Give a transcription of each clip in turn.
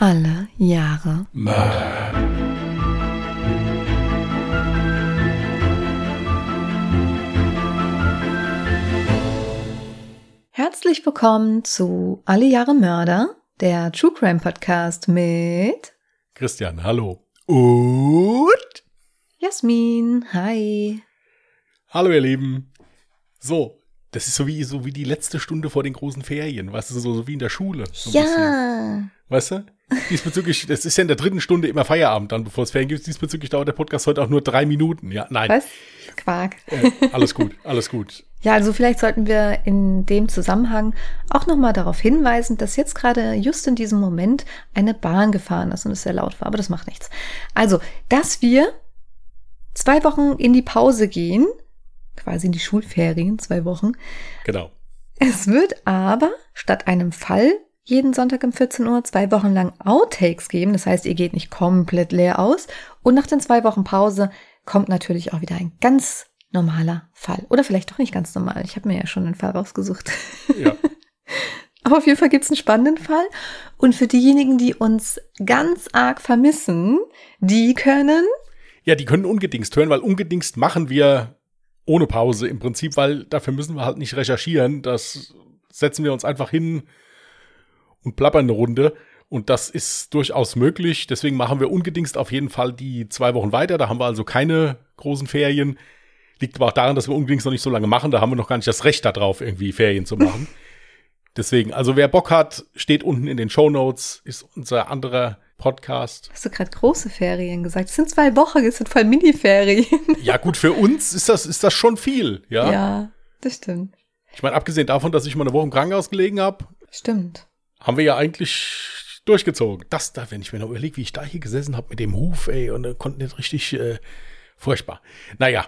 Alle Jahre Mörder. Herzlich willkommen zu Alle Jahre Mörder, der True Crime Podcast mit Christian, hallo. Und Jasmin. Hi. hallo ihr Lieben. So, das ist so wie, so wie die letzte Stunde vor den großen Ferien, weißt du, so, so wie in der Schule. So ein bisschen. Ja. Weißt du? Diesbezüglich, das ist ja in der dritten Stunde immer Feierabend dann, bevor es Ferien gibt. Diesbezüglich dauert der Podcast heute auch nur drei Minuten. Ja, nein. Was? Quark. Äh, alles gut, alles gut. Ja, also vielleicht sollten wir in dem Zusammenhang auch nochmal darauf hinweisen, dass jetzt gerade just in diesem Moment eine Bahn gefahren ist und es sehr laut war, aber das macht nichts. Also, dass wir zwei Wochen in die Pause gehen, quasi in die Schulferien, zwei Wochen. Genau. Es wird aber statt einem Fall jeden Sonntag um 14 Uhr zwei Wochen lang Outtakes geben. Das heißt, ihr geht nicht komplett leer aus. Und nach den zwei Wochen Pause kommt natürlich auch wieder ein ganz normaler Fall. Oder vielleicht doch nicht ganz normal. Ich habe mir ja schon einen Fall rausgesucht. Ja. Aber auf jeden Fall gibt's einen spannenden Fall. Und für diejenigen, die uns ganz arg vermissen, die können Ja, die können ungedingst hören, weil ungedingst machen wir ohne Pause im Prinzip, weil dafür müssen wir halt nicht recherchieren. Das setzen wir uns einfach hin und plappern eine Runde. Und das ist durchaus möglich. Deswegen machen wir ungedingst auf jeden Fall die zwei Wochen weiter. Da haben wir also keine großen Ferien. Liegt aber auch daran, dass wir ungedingst noch nicht so lange machen. Da haben wir noch gar nicht das Recht darauf, irgendwie Ferien zu machen. Deswegen, also wer Bock hat, steht unten in den Show Notes, ist unser anderer Podcast. Hast du gerade große Ferien gesagt? Es sind zwei Wochen, es sind voll Mini-Ferien. Ja, gut, für uns ist das, ist das schon viel, ja. Ja, das stimmt. Ich meine, abgesehen davon, dass ich mal eine Woche im Krankenhaus gelegen habe, Stimmt. Haben wir ja eigentlich durchgezogen. Das da, wenn ich mir noch überlege, wie ich da hier gesessen habe mit dem Huf, ey, und äh, konnte nicht richtig äh, furchtbar. Naja.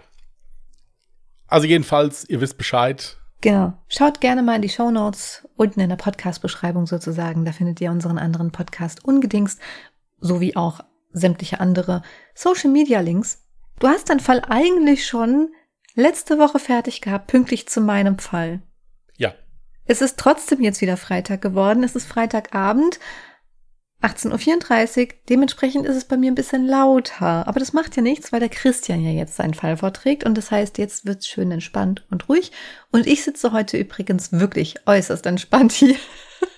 Also jedenfalls, ihr wisst Bescheid. Genau. Schaut gerne mal in die Show Notes unten in der Podcast-Beschreibung sozusagen. Da findet ihr unseren anderen Podcast ungedingst, sowie auch sämtliche andere Social-Media-Links. Du hast deinen Fall eigentlich schon letzte Woche fertig gehabt, pünktlich zu meinem Fall. Es ist trotzdem jetzt wieder Freitag geworden. Es ist Freitagabend, 18.34 Uhr. Dementsprechend ist es bei mir ein bisschen lauter. Aber das macht ja nichts, weil der Christian ja jetzt seinen Fall vorträgt. Und das heißt, jetzt wird's schön entspannt und ruhig. Und ich sitze heute übrigens wirklich äußerst entspannt hier.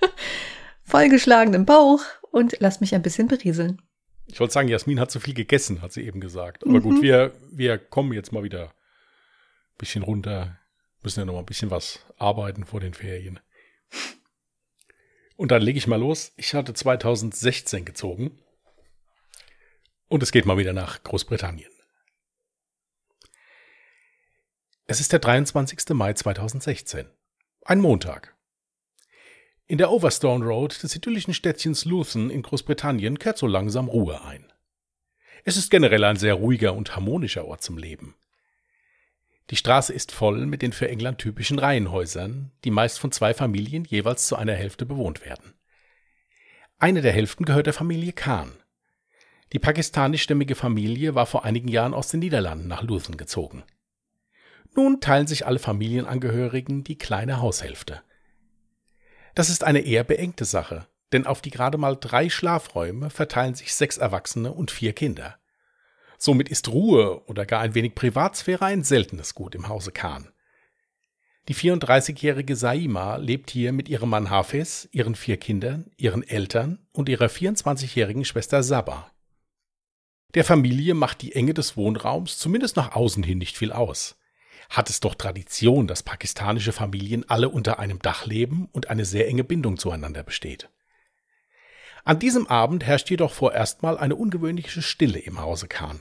Vollgeschlagen im Bauch und lass mich ein bisschen berieseln. ich wollte sagen, Jasmin hat zu viel gegessen, hat sie eben gesagt. Aber gut, wir, wir kommen jetzt mal wieder ein bisschen runter. Müssen ja noch mal ein bisschen was arbeiten vor den Ferien. Und dann lege ich mal los. Ich hatte 2016 gezogen. Und es geht mal wieder nach Großbritannien. Es ist der 23. Mai 2016. Ein Montag. In der Overstone Road des idyllischen Städtchens Luton in Großbritannien kehrt so langsam Ruhe ein. Es ist generell ein sehr ruhiger und harmonischer Ort zum Leben. Die Straße ist voll mit den für England typischen Reihenhäusern, die meist von zwei Familien jeweils zu einer Hälfte bewohnt werden. Eine der Hälften gehört der Familie Khan. Die pakistanischstämmige Familie war vor einigen Jahren aus den Niederlanden nach Luton gezogen. Nun teilen sich alle Familienangehörigen die kleine Haushälfte. Das ist eine eher beengte Sache, denn auf die gerade mal drei Schlafräume verteilen sich sechs Erwachsene und vier Kinder. Somit ist Ruhe oder gar ein wenig Privatsphäre ein seltenes Gut im Hause Khan. Die 34-jährige Saima lebt hier mit ihrem Mann Hafez, ihren vier Kindern, ihren Eltern und ihrer 24-jährigen Schwester Saba. Der Familie macht die Enge des Wohnraums zumindest nach außen hin nicht viel aus. Hat es doch Tradition, dass pakistanische Familien alle unter einem Dach leben und eine sehr enge Bindung zueinander besteht. An diesem Abend herrscht jedoch vorerst mal eine ungewöhnliche Stille im Hause Khan.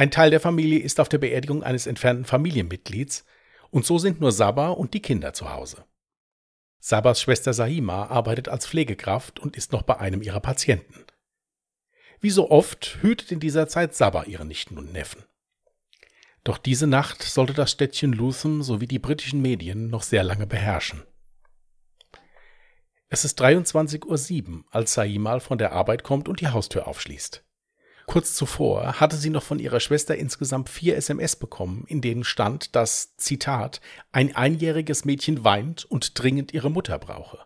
Ein Teil der Familie ist auf der Beerdigung eines entfernten Familienmitglieds und so sind nur Saba und die Kinder zu Hause. Sabas Schwester Sahima arbeitet als Pflegekraft und ist noch bei einem ihrer Patienten. Wie so oft hütet in dieser Zeit Saba ihre Nichten und Neffen. Doch diese Nacht sollte das Städtchen Lutham sowie die britischen Medien noch sehr lange beherrschen. Es ist 23.07 Uhr, als Saimal von der Arbeit kommt und die Haustür aufschließt. Kurz zuvor hatte sie noch von ihrer Schwester insgesamt vier SMS bekommen, in denen stand, dass, Zitat, ein einjähriges Mädchen weint und dringend ihre Mutter brauche.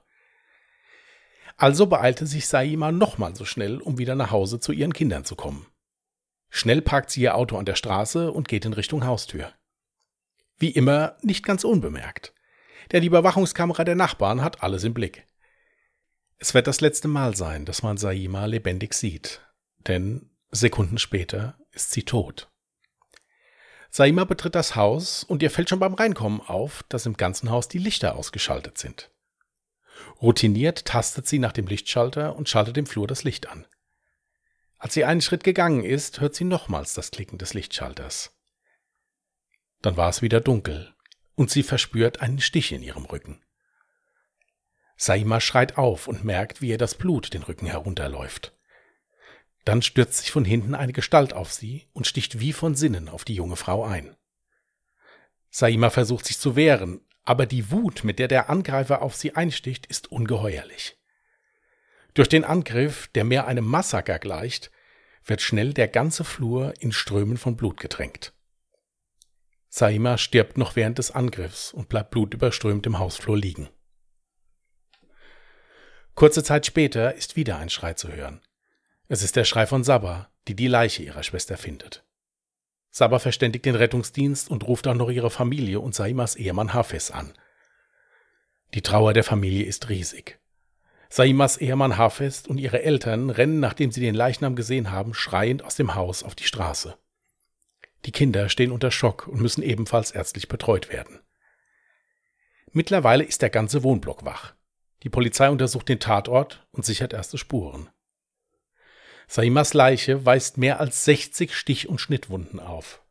Also beeilte sich Saima nochmal so schnell, um wieder nach Hause zu ihren Kindern zu kommen. Schnell parkt sie ihr Auto an der Straße und geht in Richtung Haustür. Wie immer nicht ganz unbemerkt. Denn die Überwachungskamera der Nachbarn hat alles im Blick. Es wird das letzte Mal sein, dass man Saima lebendig sieht, denn Sekunden später ist sie tot. Saima betritt das Haus und ihr fällt schon beim Reinkommen auf, dass im ganzen Haus die Lichter ausgeschaltet sind. Routiniert tastet sie nach dem Lichtschalter und schaltet im Flur das Licht an. Als sie einen Schritt gegangen ist, hört sie nochmals das Klicken des Lichtschalters. Dann war es wieder dunkel und sie verspürt einen Stich in ihrem Rücken. Saima schreit auf und merkt, wie ihr das Blut den Rücken herunterläuft. Dann stürzt sich von hinten eine Gestalt auf sie und sticht wie von Sinnen auf die junge Frau ein. Saima versucht sich zu wehren, aber die Wut, mit der der Angreifer auf sie einsticht, ist ungeheuerlich. Durch den Angriff, der mehr einem Massaker gleicht, wird schnell der ganze Flur in Strömen von Blut getränkt. Saima stirbt noch während des Angriffs und bleibt blutüberströmt im Hausflur liegen. Kurze Zeit später ist wieder ein Schrei zu hören. Es ist der Schrei von Sabba, die die Leiche ihrer Schwester findet. Sabba verständigt den Rettungsdienst und ruft auch noch ihre Familie und Saimas Ehemann Hafez an. Die Trauer der Familie ist riesig. Saimas Ehemann Hafez und ihre Eltern rennen, nachdem sie den Leichnam gesehen haben, schreiend aus dem Haus auf die Straße. Die Kinder stehen unter Schock und müssen ebenfalls ärztlich betreut werden. Mittlerweile ist der ganze Wohnblock wach. Die Polizei untersucht den Tatort und sichert erste Spuren. Saimas Leiche weist mehr als 60 Stich- und Schnittwunden auf.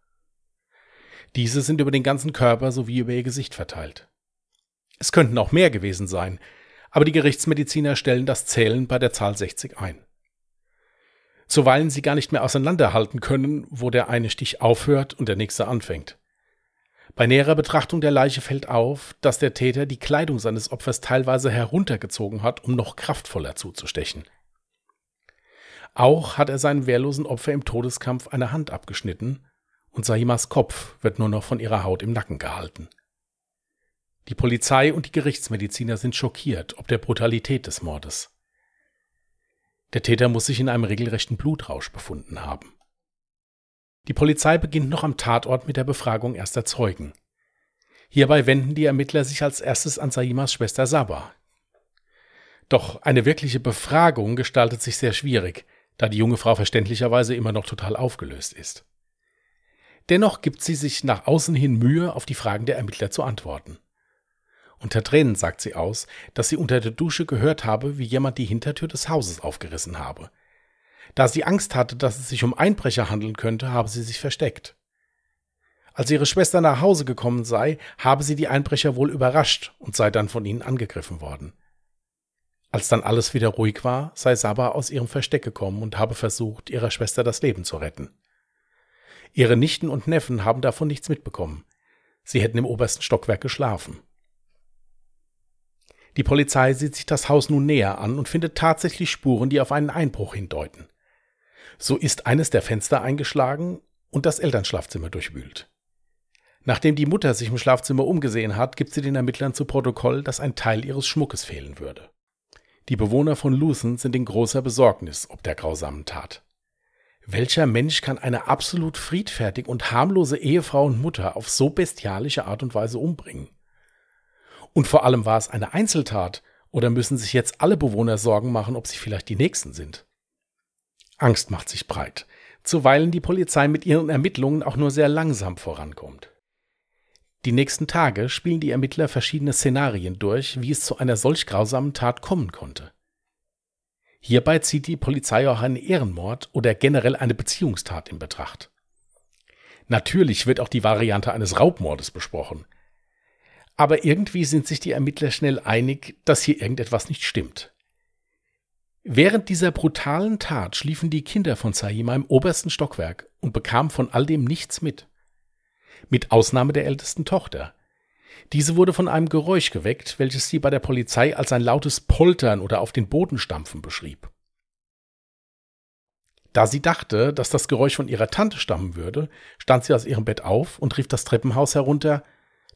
Diese sind über den ganzen Körper sowie über ihr Gesicht verteilt. Es könnten auch mehr gewesen sein, aber die Gerichtsmediziner stellen das Zählen bei der Zahl 60 ein zuweilen sie gar nicht mehr auseinanderhalten können, wo der eine Stich aufhört und der nächste anfängt. Bei näherer Betrachtung der Leiche fällt auf, dass der Täter die Kleidung seines Opfers teilweise heruntergezogen hat, um noch kraftvoller zuzustechen. Auch hat er seinem wehrlosen Opfer im Todeskampf eine Hand abgeschnitten und Saimas Kopf wird nur noch von ihrer Haut im Nacken gehalten. Die Polizei und die Gerichtsmediziner sind schockiert ob der Brutalität des Mordes. Der Täter muss sich in einem regelrechten Blutrausch befunden haben. Die Polizei beginnt noch am Tatort mit der Befragung erster Zeugen. Hierbei wenden die Ermittler sich als erstes an Saimas Schwester Saba. Doch eine wirkliche Befragung gestaltet sich sehr schwierig, da die junge Frau verständlicherweise immer noch total aufgelöst ist. Dennoch gibt sie sich nach außen hin Mühe, auf die Fragen der Ermittler zu antworten. Unter Tränen sagt sie aus, dass sie unter der Dusche gehört habe, wie jemand die Hintertür des Hauses aufgerissen habe. Da sie Angst hatte, dass es sich um Einbrecher handeln könnte, habe sie sich versteckt. Als ihre Schwester nach Hause gekommen sei, habe sie die Einbrecher wohl überrascht und sei dann von ihnen angegriffen worden. Als dann alles wieder ruhig war, sei Saba aus ihrem Versteck gekommen und habe versucht, ihrer Schwester das Leben zu retten. Ihre Nichten und Neffen haben davon nichts mitbekommen. Sie hätten im obersten Stockwerk geschlafen. Die Polizei sieht sich das Haus nun näher an und findet tatsächlich Spuren, die auf einen Einbruch hindeuten. So ist eines der Fenster eingeschlagen und das Elternschlafzimmer durchwühlt. Nachdem die Mutter sich im Schlafzimmer umgesehen hat, gibt sie den Ermittlern zu Protokoll, dass ein Teil ihres Schmuckes fehlen würde. Die Bewohner von Lucen sind in großer Besorgnis ob der grausamen Tat. Welcher Mensch kann eine absolut friedfertig und harmlose Ehefrau und Mutter auf so bestialische Art und Weise umbringen? Und vor allem war es eine Einzeltat oder müssen sich jetzt alle Bewohner Sorgen machen, ob sie vielleicht die Nächsten sind? Angst macht sich breit, zuweilen die Polizei mit ihren Ermittlungen auch nur sehr langsam vorankommt. Die nächsten Tage spielen die Ermittler verschiedene Szenarien durch, wie es zu einer solch grausamen Tat kommen konnte. Hierbei zieht die Polizei auch einen Ehrenmord oder generell eine Beziehungstat in Betracht. Natürlich wird auch die Variante eines Raubmordes besprochen, aber irgendwie sind sich die Ermittler schnell einig, dass hier irgendetwas nicht stimmt. Während dieser brutalen Tat schliefen die Kinder von Saima im obersten Stockwerk und bekamen von all dem nichts mit. Mit Ausnahme der ältesten Tochter. Diese wurde von einem Geräusch geweckt, welches sie bei der Polizei als ein lautes Poltern oder auf den Boden stampfen beschrieb. Da sie dachte, dass das Geräusch von ihrer Tante stammen würde, stand sie aus ihrem Bett auf und rief das Treppenhaus herunter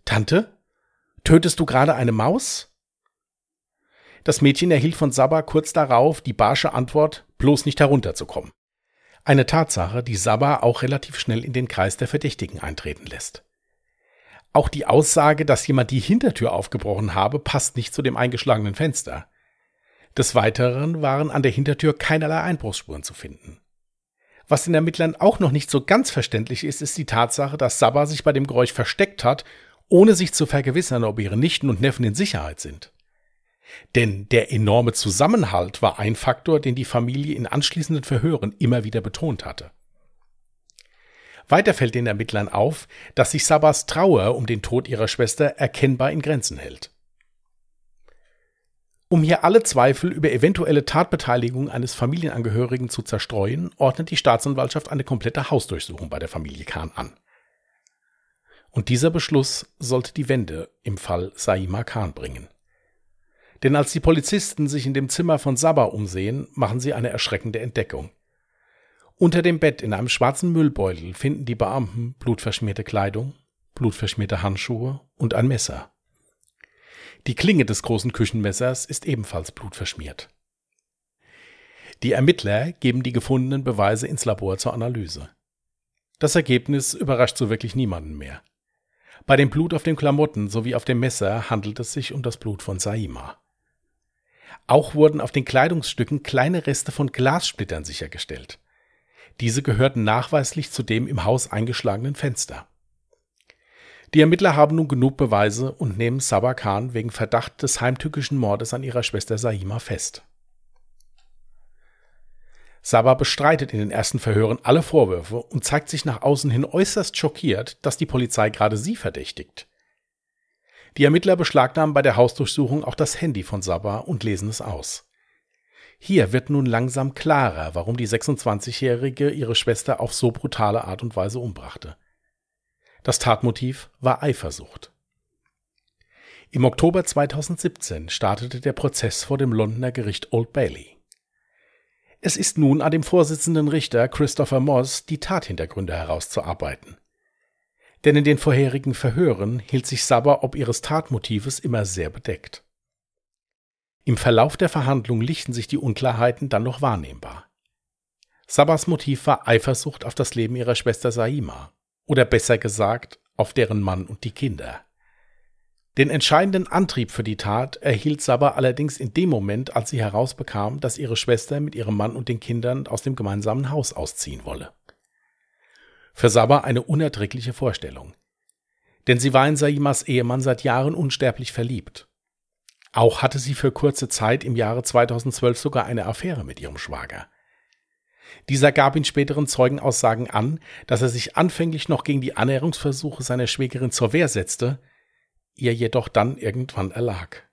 Tante, Tötest du gerade eine Maus? Das Mädchen erhielt von Sabah kurz darauf die barsche Antwort, bloß nicht herunterzukommen. Eine Tatsache, die Sabah auch relativ schnell in den Kreis der Verdächtigen eintreten lässt. Auch die Aussage, dass jemand die Hintertür aufgebrochen habe, passt nicht zu dem eingeschlagenen Fenster. Des Weiteren waren an der Hintertür keinerlei Einbruchsspuren zu finden. Was den Ermittlern auch noch nicht so ganz verständlich ist, ist die Tatsache, dass Sabah sich bei dem Geräusch versteckt hat, ohne sich zu vergewissern, ob ihre Nichten und Neffen in Sicherheit sind. Denn der enorme Zusammenhalt war ein Faktor, den die Familie in anschließenden Verhören immer wieder betont hatte. Weiter fällt den Ermittlern auf, dass sich Sabas Trauer um den Tod ihrer Schwester erkennbar in Grenzen hält. Um hier alle Zweifel über eventuelle Tatbeteiligung eines Familienangehörigen zu zerstreuen, ordnet die Staatsanwaltschaft eine komplette Hausdurchsuchung bei der Familie Kahn an. Und dieser Beschluss sollte die Wende im Fall Saima Khan bringen. Denn als die Polizisten sich in dem Zimmer von Sabah umsehen, machen sie eine erschreckende Entdeckung. Unter dem Bett in einem schwarzen Müllbeutel finden die Beamten blutverschmierte Kleidung, blutverschmierte Handschuhe und ein Messer. Die Klinge des großen Küchenmessers ist ebenfalls blutverschmiert. Die Ermittler geben die gefundenen Beweise ins Labor zur Analyse. Das Ergebnis überrascht so wirklich niemanden mehr. Bei dem Blut auf den Klamotten sowie auf dem Messer handelt es sich um das Blut von Saima. Auch wurden auf den Kleidungsstücken kleine Reste von Glassplittern sichergestellt. Diese gehörten nachweislich zu dem im Haus eingeschlagenen Fenster. Die Ermittler haben nun genug Beweise und nehmen Sabah Khan wegen Verdacht des heimtückischen Mordes an ihrer Schwester Saima fest. Sabah bestreitet in den ersten Verhören alle Vorwürfe und zeigt sich nach außen hin äußerst schockiert, dass die Polizei gerade sie verdächtigt. Die Ermittler beschlagnahmen bei der Hausdurchsuchung auch das Handy von Sabah und lesen es aus. Hier wird nun langsam klarer, warum die 26-Jährige ihre Schwester auf so brutale Art und Weise umbrachte. Das Tatmotiv war Eifersucht. Im Oktober 2017 startete der Prozess vor dem Londoner Gericht Old Bailey. Es ist nun an dem Vorsitzenden Richter Christopher Moss, die Tathintergründe herauszuarbeiten. Denn in den vorherigen Verhören hielt sich Sabber ob ihres Tatmotives immer sehr bedeckt. Im Verlauf der Verhandlung lichten sich die Unklarheiten dann noch wahrnehmbar. Sabbas Motiv war Eifersucht auf das Leben ihrer Schwester Saima, oder besser gesagt, auf deren Mann und die Kinder. Den entscheidenden Antrieb für die Tat erhielt Sabah allerdings in dem Moment, als sie herausbekam, dass ihre Schwester mit ihrem Mann und den Kindern aus dem gemeinsamen Haus ausziehen wolle. Für Sabah eine unerträgliche Vorstellung. Denn sie war in Saimas Ehemann seit Jahren unsterblich verliebt. Auch hatte sie für kurze Zeit im Jahre 2012 sogar eine Affäre mit ihrem Schwager. Dieser gab in späteren Zeugenaussagen an, dass er sich anfänglich noch gegen die Annäherungsversuche seiner Schwägerin zur Wehr setzte, ihr jedoch dann irgendwann erlag.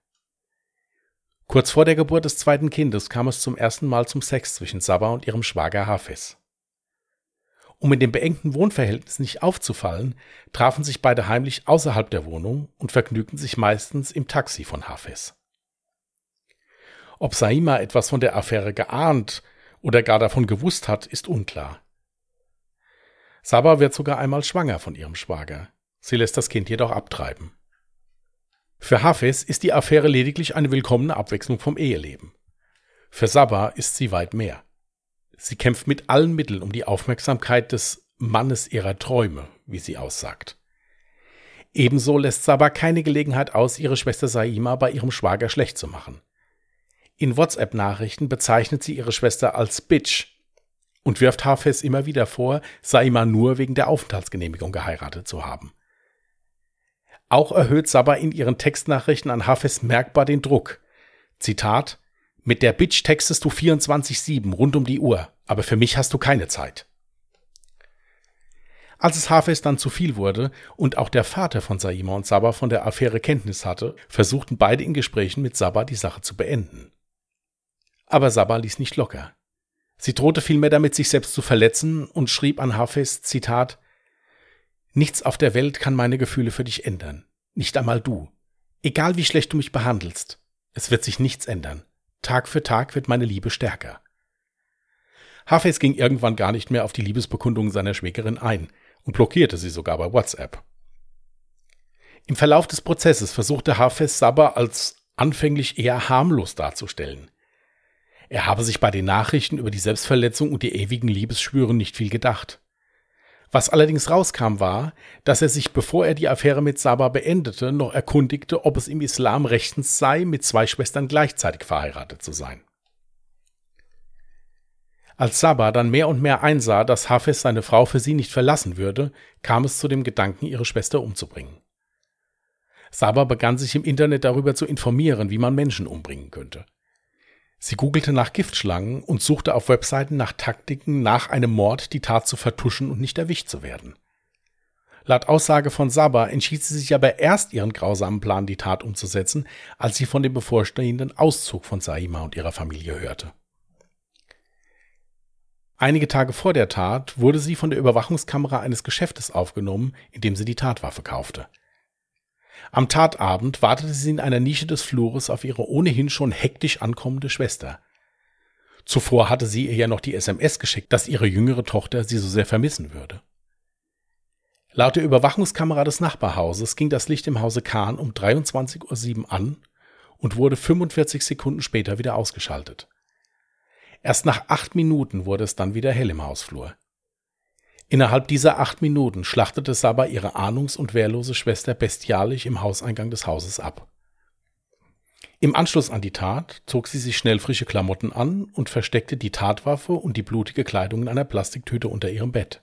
Kurz vor der Geburt des zweiten Kindes kam es zum ersten Mal zum Sex zwischen Sabah und ihrem Schwager Hafez. Um in dem beengten Wohnverhältnis nicht aufzufallen, trafen sich beide heimlich außerhalb der Wohnung und vergnügten sich meistens im Taxi von Hafez. Ob Saima etwas von der Affäre geahnt oder gar davon gewusst hat, ist unklar. Sabah wird sogar einmal schwanger von ihrem Schwager. Sie lässt das Kind jedoch abtreiben. Für Hafez ist die Affäre lediglich eine willkommene Abwechslung vom Eheleben. Für Sabah ist sie weit mehr. Sie kämpft mit allen Mitteln um die Aufmerksamkeit des Mannes ihrer Träume, wie sie aussagt. Ebenso lässt Sabah keine Gelegenheit aus, ihre Schwester Saima bei ihrem Schwager schlecht zu machen. In WhatsApp-Nachrichten bezeichnet sie ihre Schwester als Bitch und wirft Hafez immer wieder vor, Saima nur wegen der Aufenthaltsgenehmigung geheiratet zu haben. Auch erhöht Sabah in ihren Textnachrichten an Hafez merkbar den Druck. Zitat Mit der Bitch textest du 24-7 rund um die Uhr, aber für mich hast du keine Zeit. Als es Hafez dann zu viel wurde und auch der Vater von Saima und Sabah von der Affäre Kenntnis hatte, versuchten beide in Gesprächen mit Sabah die Sache zu beenden. Aber Sabah ließ nicht locker. Sie drohte vielmehr damit, sich selbst zu verletzen und schrieb an Hafez, Zitat, Nichts auf der Welt kann meine Gefühle für dich ändern. Nicht einmal du. Egal wie schlecht du mich behandelst. Es wird sich nichts ändern. Tag für Tag wird meine Liebe stärker. Hafez ging irgendwann gar nicht mehr auf die Liebesbekundungen seiner Schwägerin ein und blockierte sie sogar bei WhatsApp. Im Verlauf des Prozesses versuchte Hafez Sabah als anfänglich eher harmlos darzustellen. Er habe sich bei den Nachrichten über die Selbstverletzung und die ewigen Liebesschwüre nicht viel gedacht. Was allerdings rauskam, war, dass er sich, bevor er die Affäre mit Saba beendete, noch erkundigte, ob es im Islam rechtens sei, mit zwei Schwestern gleichzeitig verheiratet zu sein. Als Saba dann mehr und mehr einsah, dass Hafez seine Frau für sie nicht verlassen würde, kam es zu dem Gedanken, ihre Schwester umzubringen. Saba begann sich im Internet darüber zu informieren, wie man Menschen umbringen könnte. Sie googelte nach Giftschlangen und suchte auf Webseiten nach Taktiken, nach einem Mord die Tat zu vertuschen und nicht erwischt zu werden. Laut Aussage von Saba entschied sie sich aber erst ihren grausamen Plan, die Tat umzusetzen, als sie von dem bevorstehenden Auszug von Saima und ihrer Familie hörte. Einige Tage vor der Tat wurde sie von der Überwachungskamera eines Geschäftes aufgenommen, in dem sie die Tatwaffe kaufte. Am Tatabend wartete sie in einer Nische des Flures auf ihre ohnehin schon hektisch ankommende Schwester. Zuvor hatte sie ihr ja noch die SMS geschickt, dass ihre jüngere Tochter sie so sehr vermissen würde. Laut der Überwachungskamera des Nachbarhauses ging das Licht im Hause Kahn um 23.07 Uhr an und wurde 45 Sekunden später wieder ausgeschaltet. Erst nach acht Minuten wurde es dann wieder hell im Hausflur. Innerhalb dieser acht Minuten schlachtete Saba ihre ahnungs- und wehrlose Schwester bestialisch im Hauseingang des Hauses ab. Im Anschluss an die Tat zog sie sich schnell frische Klamotten an und versteckte die Tatwaffe und die blutige Kleidung in einer Plastiktüte unter ihrem Bett.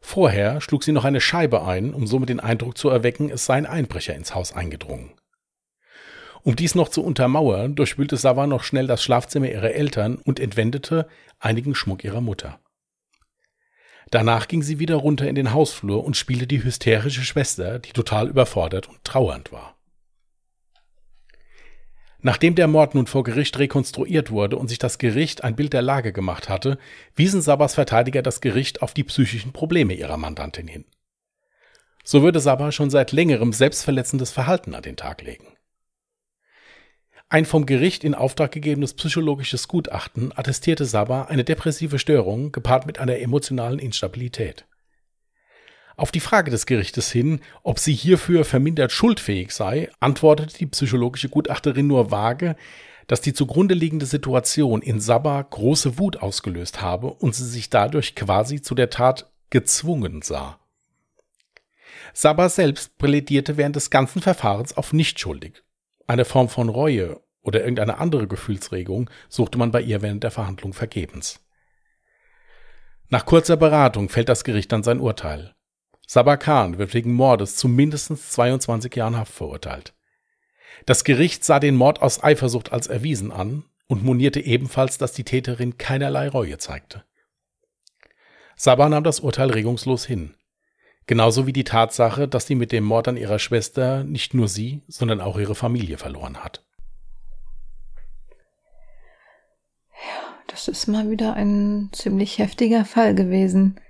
Vorher schlug sie noch eine Scheibe ein, um somit den Eindruck zu erwecken, es sei ein Einbrecher ins Haus eingedrungen. Um dies noch zu untermauern, durchwühlte Sava noch schnell das Schlafzimmer ihrer Eltern und entwendete einigen Schmuck ihrer Mutter. Danach ging sie wieder runter in den Hausflur und spielte die hysterische Schwester, die total überfordert und trauernd war. Nachdem der Mord nun vor Gericht rekonstruiert wurde und sich das Gericht ein Bild der Lage gemacht hatte, wiesen Sabas Verteidiger das Gericht auf die psychischen Probleme ihrer Mandantin hin. So würde Sabah schon seit längerem selbstverletzendes Verhalten an den Tag legen. Ein vom Gericht in Auftrag gegebenes psychologisches Gutachten attestierte Saba eine depressive Störung gepaart mit einer emotionalen Instabilität. Auf die Frage des Gerichtes hin, ob sie hierfür vermindert schuldfähig sei, antwortete die psychologische Gutachterin nur vage, dass die zugrunde liegende Situation in Saba große Wut ausgelöst habe und sie sich dadurch quasi zu der Tat gezwungen sah. Saba selbst plädierte während des ganzen Verfahrens auf nicht schuldig eine Form von Reue oder irgendeine andere Gefühlsregung suchte man bei ihr während der Verhandlung vergebens. Nach kurzer Beratung fällt das Gericht dann sein Urteil. Sabah Khan wird wegen Mordes zu mindestens 22 Jahren Haft verurteilt. Das Gericht sah den Mord aus Eifersucht als erwiesen an und monierte ebenfalls, dass die Täterin keinerlei Reue zeigte. Sabah nahm das Urteil regungslos hin. Genauso wie die Tatsache, dass sie mit dem Mord an ihrer Schwester nicht nur sie, sondern auch ihre Familie verloren hat. Ja, das ist mal wieder ein ziemlich heftiger Fall gewesen.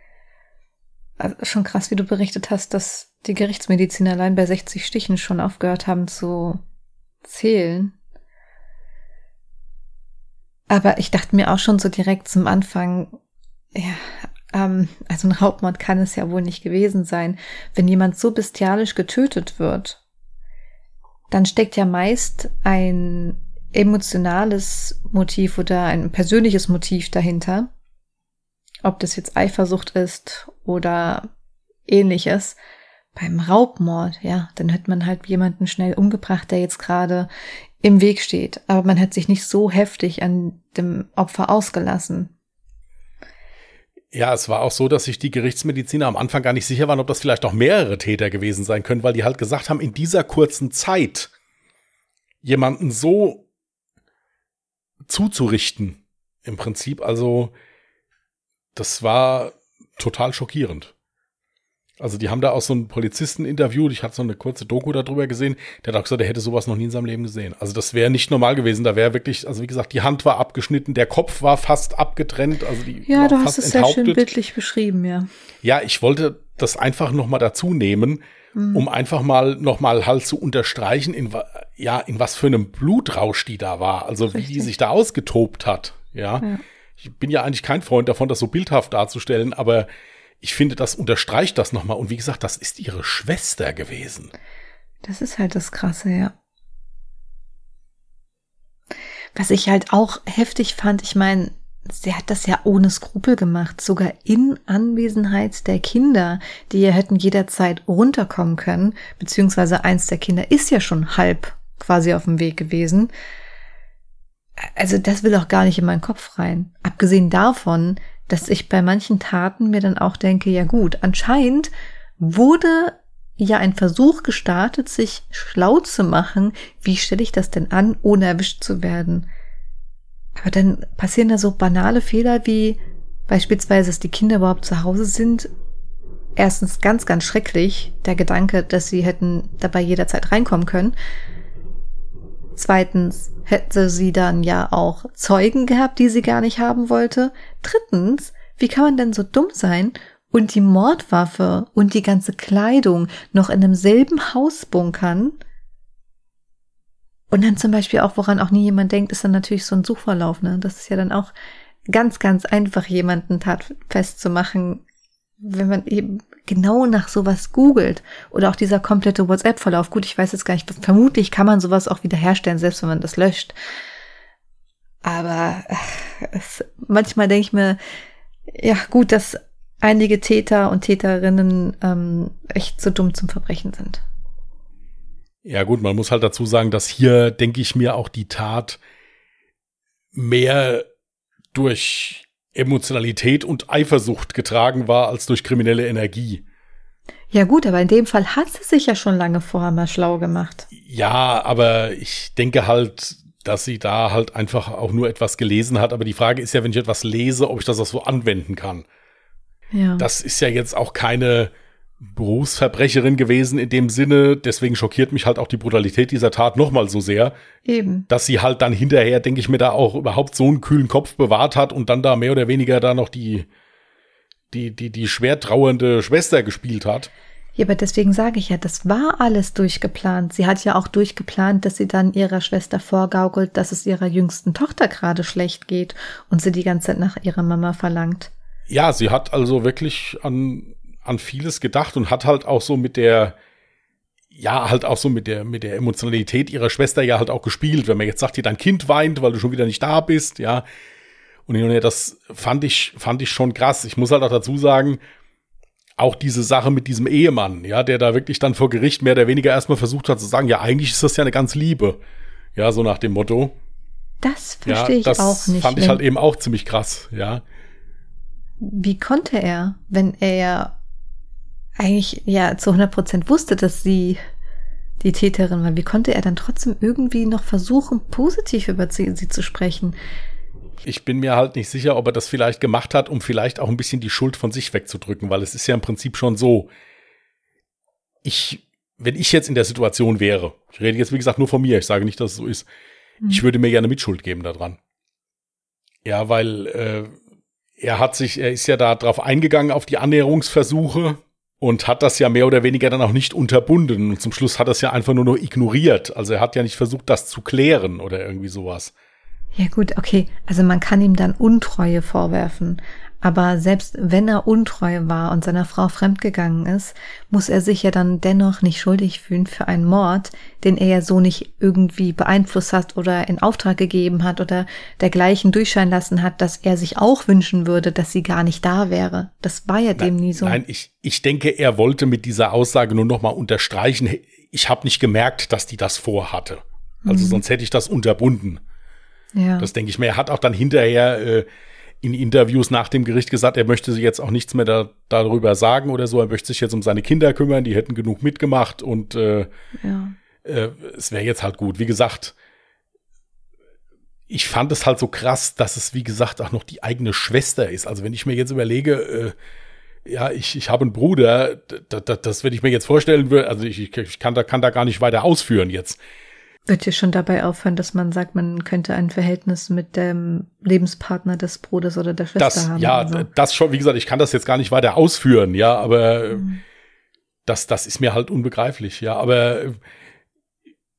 Also schon krass, wie du berichtet hast, dass die Gerichtsmediziner allein bei 60 Stichen schon aufgehört haben zu zählen. Aber ich dachte mir auch schon so direkt zum Anfang, ja, ähm, also ein Raubmord kann es ja wohl nicht gewesen sein. Wenn jemand so bestialisch getötet wird, dann steckt ja meist ein emotionales Motiv oder ein persönliches Motiv dahinter. Ob das jetzt Eifersucht ist oder ähnliches. Beim Raubmord, ja, dann hat man halt jemanden schnell umgebracht, der jetzt gerade im Weg steht. Aber man hat sich nicht so heftig an dem Opfer ausgelassen. Ja, es war auch so, dass sich die Gerichtsmediziner am Anfang gar nicht sicher waren, ob das vielleicht auch mehrere Täter gewesen sein können, weil die halt gesagt haben, in dieser kurzen Zeit jemanden so zuzurichten, im Prinzip, also das war total schockierend. Also die haben da auch so einen Polizisten interviewt. Ich hatte so eine kurze Doku darüber gesehen. Der hat auch gesagt, er hätte sowas noch nie in seinem Leben gesehen. Also das wäre nicht normal gewesen. Da wäre wirklich, also wie gesagt, die Hand war abgeschnitten, der Kopf war fast abgetrennt. Also die ja, du hast es sehr schön bildlich beschrieben, ja. Ja, ich wollte das einfach noch mal dazu nehmen, mhm. um einfach mal noch mal halt zu unterstreichen, in, ja, in was für einem Blutrausch die da war. Also Richtig. wie die sich da ausgetobt hat. ja. ja. Ich bin ja eigentlich kein Freund davon, das so bildhaft darzustellen, aber ich finde, das unterstreicht das nochmal. Und wie gesagt, das ist ihre Schwester gewesen. Das ist halt das Krasse, ja. Was ich halt auch heftig fand, ich meine, sie hat das ja ohne Skrupel gemacht, sogar in Anwesenheit der Kinder, die ja hätten jederzeit runterkommen können, beziehungsweise eins der Kinder ist ja schon halb quasi auf dem Weg gewesen. Also das will auch gar nicht in meinen Kopf rein. Abgesehen davon, dass ich bei manchen Taten mir dann auch denke, ja gut, anscheinend wurde ja ein Versuch gestartet, sich schlau zu machen, wie stelle ich das denn an, ohne erwischt zu werden. Aber dann passieren da so banale Fehler wie beispielsweise, dass die Kinder überhaupt zu Hause sind. Erstens ganz, ganz schrecklich, der Gedanke, dass sie hätten dabei jederzeit reinkommen können. Zweitens hätte sie dann ja auch Zeugen gehabt, die sie gar nicht haben wollte. Drittens, wie kann man denn so dumm sein und die Mordwaffe und die ganze Kleidung noch in demselben Haus bunkern? Und dann zum Beispiel auch, woran auch nie jemand denkt, ist dann natürlich so ein Suchverlauf. Ne? Das ist ja dann auch ganz, ganz einfach, jemanden tatfest zu machen, wenn man eben genau nach sowas googelt. Oder auch dieser komplette WhatsApp-Verlauf. Gut, ich weiß jetzt gar nicht, vermutlich kann man sowas auch wiederherstellen, selbst wenn man das löscht. Aber es, manchmal denke ich mir, ja gut, dass einige Täter und Täterinnen ähm, echt zu dumm zum Verbrechen sind. Ja gut, man muss halt dazu sagen, dass hier, denke ich mir, auch die Tat mehr durch Emotionalität und Eifersucht getragen war als durch kriminelle Energie. Ja gut, aber in dem Fall hat sie sich ja schon lange vorher mal schlau gemacht. Ja, aber ich denke halt, dass sie da halt einfach auch nur etwas gelesen hat. Aber die Frage ist ja, wenn ich etwas lese, ob ich das auch so anwenden kann. Ja. Das ist ja jetzt auch keine Berufsverbrecherin gewesen in dem Sinne. Deswegen schockiert mich halt auch die Brutalität dieser Tat nochmal so sehr. Eben. Dass sie halt dann hinterher, denke ich mir, da auch überhaupt so einen kühlen Kopf bewahrt hat und dann da mehr oder weniger da noch die, die, die, die schwer trauernde Schwester gespielt hat. Ja, aber deswegen sage ich ja, das war alles durchgeplant. Sie hat ja auch durchgeplant, dass sie dann ihrer Schwester vorgaukelt, dass es ihrer jüngsten Tochter gerade schlecht geht und sie die ganze Zeit nach ihrer Mama verlangt. Ja, sie hat also wirklich an an vieles gedacht und hat halt auch so mit der, ja, halt auch so mit der, mit der Emotionalität ihrer Schwester ja halt auch gespielt. Wenn man jetzt sagt, die dein Kind weint, weil du schon wieder nicht da bist, ja. Und das fand ich, fand ich schon krass. Ich muss halt auch dazu sagen, auch diese Sache mit diesem Ehemann, ja, der da wirklich dann vor Gericht mehr oder weniger erstmal versucht hat zu sagen, ja, eigentlich ist das ja eine ganz Liebe. Ja, so nach dem Motto. Das verstehe ja, ich auch nicht. Das fand ich halt eben auch ziemlich krass, ja. Wie konnte er, wenn er eigentlich ja zu 100 Prozent wusste, dass sie die Täterin war, wie konnte er dann trotzdem irgendwie noch versuchen, positiv über sie, sie, zu sprechen? Ich bin mir halt nicht sicher, ob er das vielleicht gemacht hat, um vielleicht auch ein bisschen die Schuld von sich wegzudrücken, weil es ist ja im Prinzip schon so. Ich, wenn ich jetzt in der Situation wäre, ich rede jetzt wie gesagt nur von mir, ich sage nicht, dass es so ist, mhm. ich würde mir gerne Mitschuld geben daran. Ja, weil äh, er hat sich, er ist ja da drauf eingegangen auf die Annäherungsversuche und hat das ja mehr oder weniger dann auch nicht unterbunden. Und zum Schluss hat es ja einfach nur noch ignoriert. Also er hat ja nicht versucht, das zu klären oder irgendwie sowas. Ja gut, okay. Also man kann ihm dann Untreue vorwerfen. Aber selbst wenn er untreu war und seiner Frau fremdgegangen ist, muss er sich ja dann dennoch nicht schuldig fühlen für einen Mord, den er ja so nicht irgendwie beeinflusst hat oder in Auftrag gegeben hat oder dergleichen durchscheinen lassen hat, dass er sich auch wünschen würde, dass sie gar nicht da wäre. Das war ja dem nie so. Nein, ich, ich denke, er wollte mit dieser Aussage nur nochmal unterstreichen, ich habe nicht gemerkt, dass die das vorhatte. Also mhm. sonst hätte ich das unterbunden. Ja. Das denke ich mir. Er hat auch dann hinterher äh, in Interviews nach dem Gericht gesagt, er möchte sich jetzt auch nichts mehr da, darüber sagen oder so. Er möchte sich jetzt um seine Kinder kümmern, die hätten genug mitgemacht und äh, ja. äh, es wäre jetzt halt gut. Wie gesagt, ich fand es halt so krass, dass es, wie gesagt, auch noch die eigene Schwester ist. Also wenn ich mir jetzt überlege, äh, ja, ich, ich habe einen Bruder, das, das, wenn ich mir jetzt vorstellen würde, also ich, ich kann, da, kann da gar nicht weiter ausführen jetzt. Wird hier schon dabei aufhören, dass man sagt, man könnte ein Verhältnis mit dem Lebenspartner des Bruders oder der Schwester das, haben? Ja, also. das schon, wie gesagt, ich kann das jetzt gar nicht weiter ausführen, ja, aber mhm. das, das ist mir halt unbegreiflich, ja, aber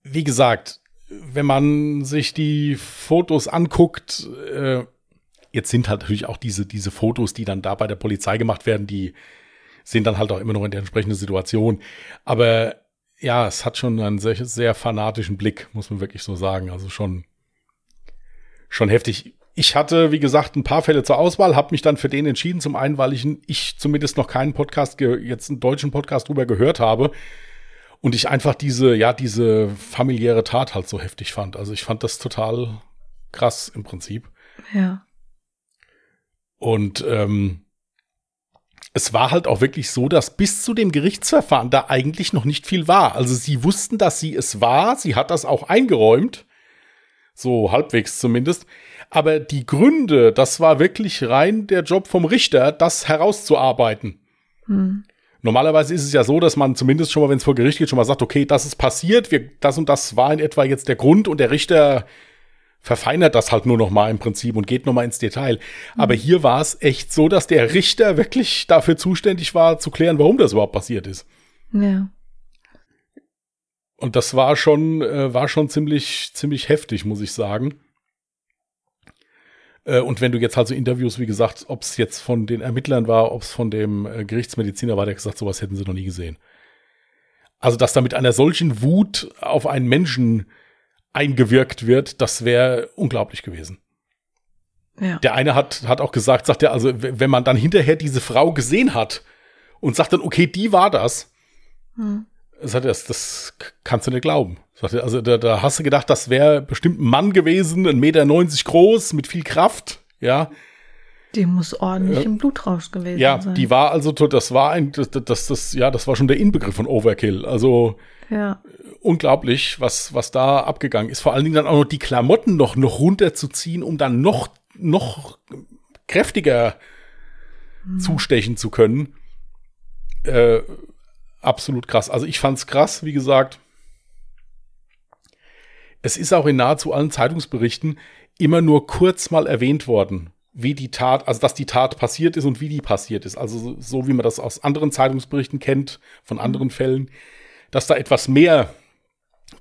wie gesagt, wenn man sich die Fotos anguckt, äh, jetzt sind halt natürlich auch diese, diese Fotos, die dann da bei der Polizei gemacht werden, die sind dann halt auch immer noch in der entsprechenden Situation, aber ja, es hat schon einen sehr, sehr fanatischen Blick, muss man wirklich so sagen. Also schon, schon heftig. Ich hatte, wie gesagt, ein paar Fälle zur Auswahl, habe mich dann für den entschieden. Zum einen, weil ich, ich zumindest noch keinen Podcast, jetzt einen deutschen Podcast drüber gehört habe. Und ich einfach diese, ja, diese familiäre Tat halt so heftig fand. Also ich fand das total krass im Prinzip. Ja. Und ähm, es war halt auch wirklich so, dass bis zu dem Gerichtsverfahren da eigentlich noch nicht viel war. Also sie wussten, dass sie es war. Sie hat das auch eingeräumt. So halbwegs zumindest. Aber die Gründe, das war wirklich rein der Job vom Richter, das herauszuarbeiten. Hm. Normalerweise ist es ja so, dass man zumindest schon mal, wenn es vor Gericht geht, schon mal sagt, okay, das ist passiert, wir, das und das war in etwa jetzt der Grund und der Richter verfeinert das halt nur noch mal im Prinzip und geht noch mal ins Detail. Mhm. Aber hier war es echt so, dass der Richter wirklich dafür zuständig war, zu klären, warum das überhaupt passiert ist. Ja. Und das war schon, äh, war schon ziemlich, ziemlich heftig, muss ich sagen. Äh, und wenn du jetzt halt so Interviews, wie gesagt, ob es jetzt von den Ermittlern war, ob es von dem äh, Gerichtsmediziner war, der gesagt, sowas hätten sie noch nie gesehen. Also, dass da mit einer solchen Wut auf einen Menschen eingewirkt wird, das wäre unglaublich gewesen. Ja. Der eine hat, hat auch gesagt, sagt er, also wenn man dann hinterher diese Frau gesehen hat und sagt dann, okay, die war das, hm. sagt er, das, das kannst du nicht glauben. Sagt er, also da, da hast du gedacht, das wäre bestimmt ein Mann gewesen, ein Meter neunzig groß, mit viel Kraft, ja. Die muss ordentlich ja. im Blutrausch gewesen ja, sein. Ja, die war also, das war ein, das, das, das, ja, das war schon der Inbegriff von Overkill. Also, ja unglaublich, was, was da abgegangen ist. Vor allen Dingen dann auch noch die Klamotten noch, noch runterzuziehen, um dann noch, noch kräftiger mhm. zustechen zu können. Äh, absolut krass. Also ich fand's krass, wie gesagt. Es ist auch in nahezu allen Zeitungsberichten immer nur kurz mal erwähnt worden, wie die Tat, also dass die Tat passiert ist und wie die passiert ist. Also so wie man das aus anderen Zeitungsberichten kennt, von mhm. anderen Fällen, dass da etwas mehr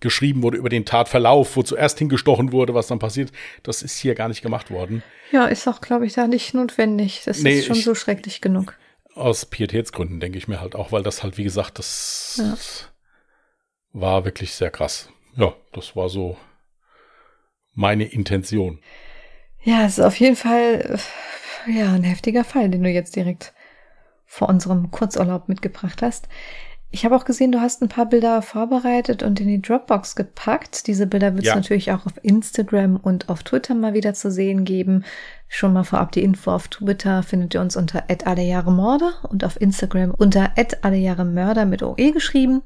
geschrieben wurde über den Tatverlauf, wo zuerst hingestochen wurde, was dann passiert, das ist hier gar nicht gemacht worden. Ja, ist auch, glaube ich, da nicht notwendig. Das nee, ist schon ich, so schrecklich genug. Aus Pietätsgründen denke ich mir halt auch, weil das halt, wie gesagt, das ja. war wirklich sehr krass. Ja, das war so meine Intention. Ja, es ist auf jeden Fall ja ein heftiger Fall, den du jetzt direkt vor unserem Kurzurlaub mitgebracht hast. Ich habe auch gesehen, du hast ein paar Bilder vorbereitet und in die Dropbox gepackt. Diese Bilder wird es ja. natürlich auch auf Instagram und auf Twitter mal wieder zu sehen geben. Schon mal vorab die Info auf Twitter findet ihr uns unter @allejahremorde und auf Instagram unter @allejahremörder mit OE geschrieben.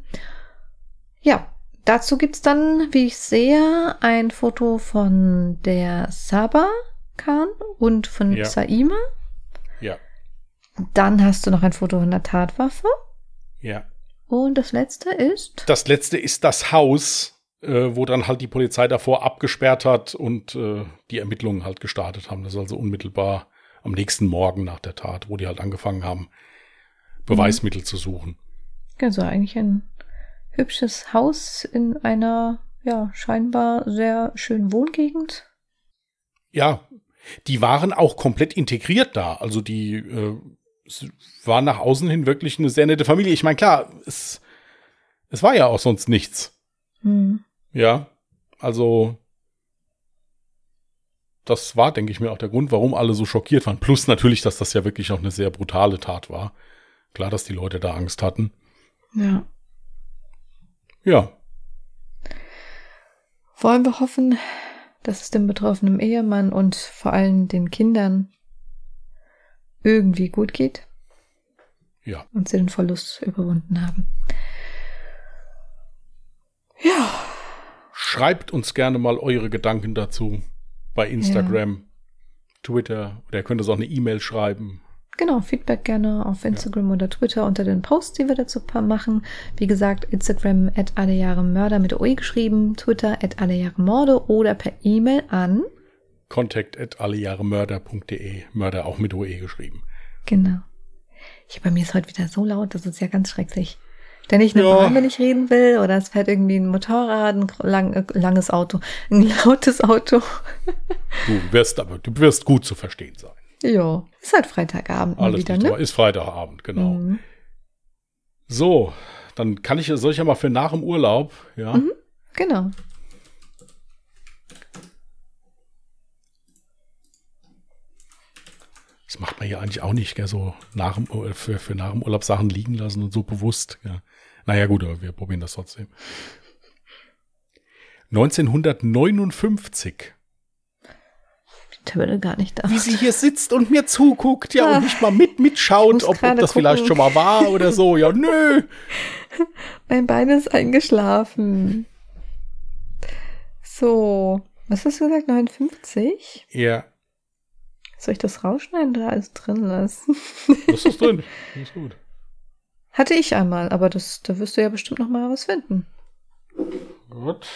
Ja, dazu gibt's dann, wie ich sehe, ein Foto von der Saba Khan und von ja. Saima. Ja. Dann hast du noch ein Foto von der Tatwaffe. Ja. Und das letzte ist? Das letzte ist das Haus, äh, wo dann halt die Polizei davor abgesperrt hat und äh, die Ermittlungen halt gestartet haben. Das ist also unmittelbar am nächsten Morgen nach der Tat, wo die halt angefangen haben, Beweismittel mhm. zu suchen. Also eigentlich ein hübsches Haus in einer, ja, scheinbar sehr schönen Wohngegend. Ja, die waren auch komplett integriert da. Also die äh, es war nach außen hin wirklich eine sehr nette Familie. Ich meine, klar, es, es war ja auch sonst nichts. Hm. Ja, also das war, denke ich mir, auch der Grund, warum alle so schockiert waren. Plus natürlich, dass das ja wirklich auch eine sehr brutale Tat war. Klar, dass die Leute da Angst hatten. Ja. Ja. Wollen wir hoffen, dass es dem betroffenen Ehemann und vor allem den Kindern irgendwie gut geht. Ja. Und sie den Verlust überwunden haben. Ja. Schreibt uns gerne mal eure Gedanken dazu bei Instagram, ja. Twitter oder ihr könnt uns auch eine E-Mail schreiben. Genau, Feedback gerne auf Instagram ja. oder Twitter unter den Posts, die wir dazu machen. Wie gesagt, Instagram at alle Jahre Mörder mit OE geschrieben, Twitter at alle Jahre Morde oder per E-Mail an contact at allejahremörder.de. Mörder auch mit OE geschrieben. Genau. Ich, bei mir ist heute wieder so laut, das ist ja ganz schrecklich. Denn ich eine ja. Bahn, wenn ich reden will, oder es fährt irgendwie ein Motorrad, ein lang, äh, langes Auto, ein lautes Auto. du wirst aber, du wirst gut zu verstehen sein. Ja, ist halt Freitagabend. Alles wieder, ne? ist Freitagabend, genau. Mhm. So, dann kann ich, soll ich ja mal für nach dem Urlaub, ja? Mhm, genau. Das macht man ja eigentlich auch nicht, gell? so nach dem, für, für nach dem Urlaub Sachen liegen lassen und so bewusst. Gell? Naja gut, aber wir probieren das trotzdem. 1959 Tabelle gar nicht da. wie sie hier sitzt und mir zuguckt, ja, Ah. und nicht mal mit, mitschaut, ob, ob das vielleicht gucken. schon mal war oder so. Ja, nö. Mein Bein ist eingeschlafen. So, was hast du gesagt? 59? Ja, Soll ich das rausschneiden oder alles drin lassen? das ist drin. Das ist gut. Hatte ich einmal, aber das, da wirst du ja bestimmt noch mal was finden. Gut.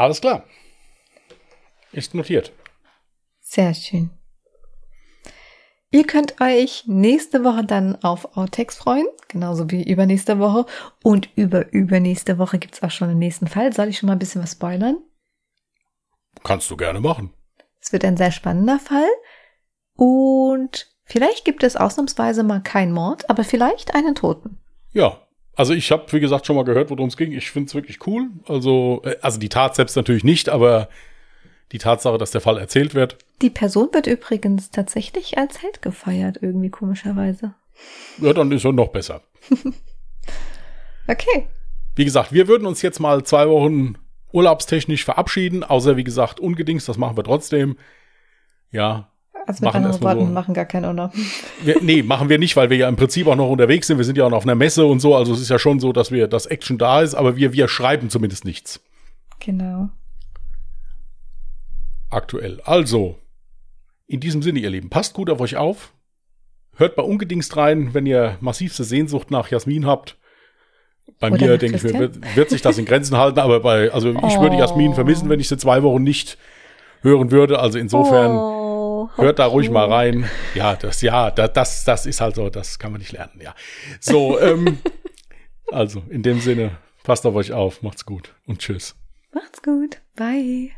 Alles klar. Ist notiert. Sehr schön. Ihr könnt euch nächste Woche dann auf Outtakes freuen, genauso wie übernächste Woche. Und über übernächste Woche gibt's auch schon den nächsten Fall. Soll ich schon mal ein bisschen was spoilern? Kannst du gerne machen. Es wird ein sehr spannender Fall. Und vielleicht gibt es ausnahmsweise mal keinen Mord, aber vielleicht einen Toten. Ja. Also ich habe, wie gesagt, schon mal gehört, worum es ging. Ich finde es wirklich cool. Also, äh, also die Tat selbst natürlich nicht, aber die Tatsache, dass der Fall erzählt wird. Die Person wird übrigens tatsächlich als Held gefeiert, irgendwie komischerweise. Ja, dann ist er noch besser. Okay. Wie gesagt, wir würden uns jetzt mal zwei Wochen urlaubstechnisch verabschieden, außer wie gesagt, ungedings, das machen wir trotzdem. Ja. Also mit Machen anderen Worten, so. machen gar keinen Urlaub. Wir, nee, machen wir nicht, weil wir ja im Prinzip auch noch unterwegs sind. Wir sind ja auch noch auf einer Messe und so. Also es ist ja schon so, dass wir, dass Action da ist, aber wir, wir schreiben zumindest nichts. Genau. Aktuell. Also, in diesem Sinne, ihr Lieben, passt gut auf euch auf. Hört bei Ungedingst rein, wenn ihr massivste Sehnsucht nach Jasmin habt. Bei Oder mir, denke ich mir, wird, wird sich das in Grenzen halten, aber bei, also ich würde Oh. Jasmin vermissen, wenn ich sie zwei Wochen nicht hören würde. Also insofern, Oh, hört da ruhig mal rein. Ja, das, ja, da- das, das ist halt so, das kann man nicht lernen, ja. So, ähm, also in dem Sinne, passt auf euch auf, macht's gut und tschüss. Macht's gut. Bye.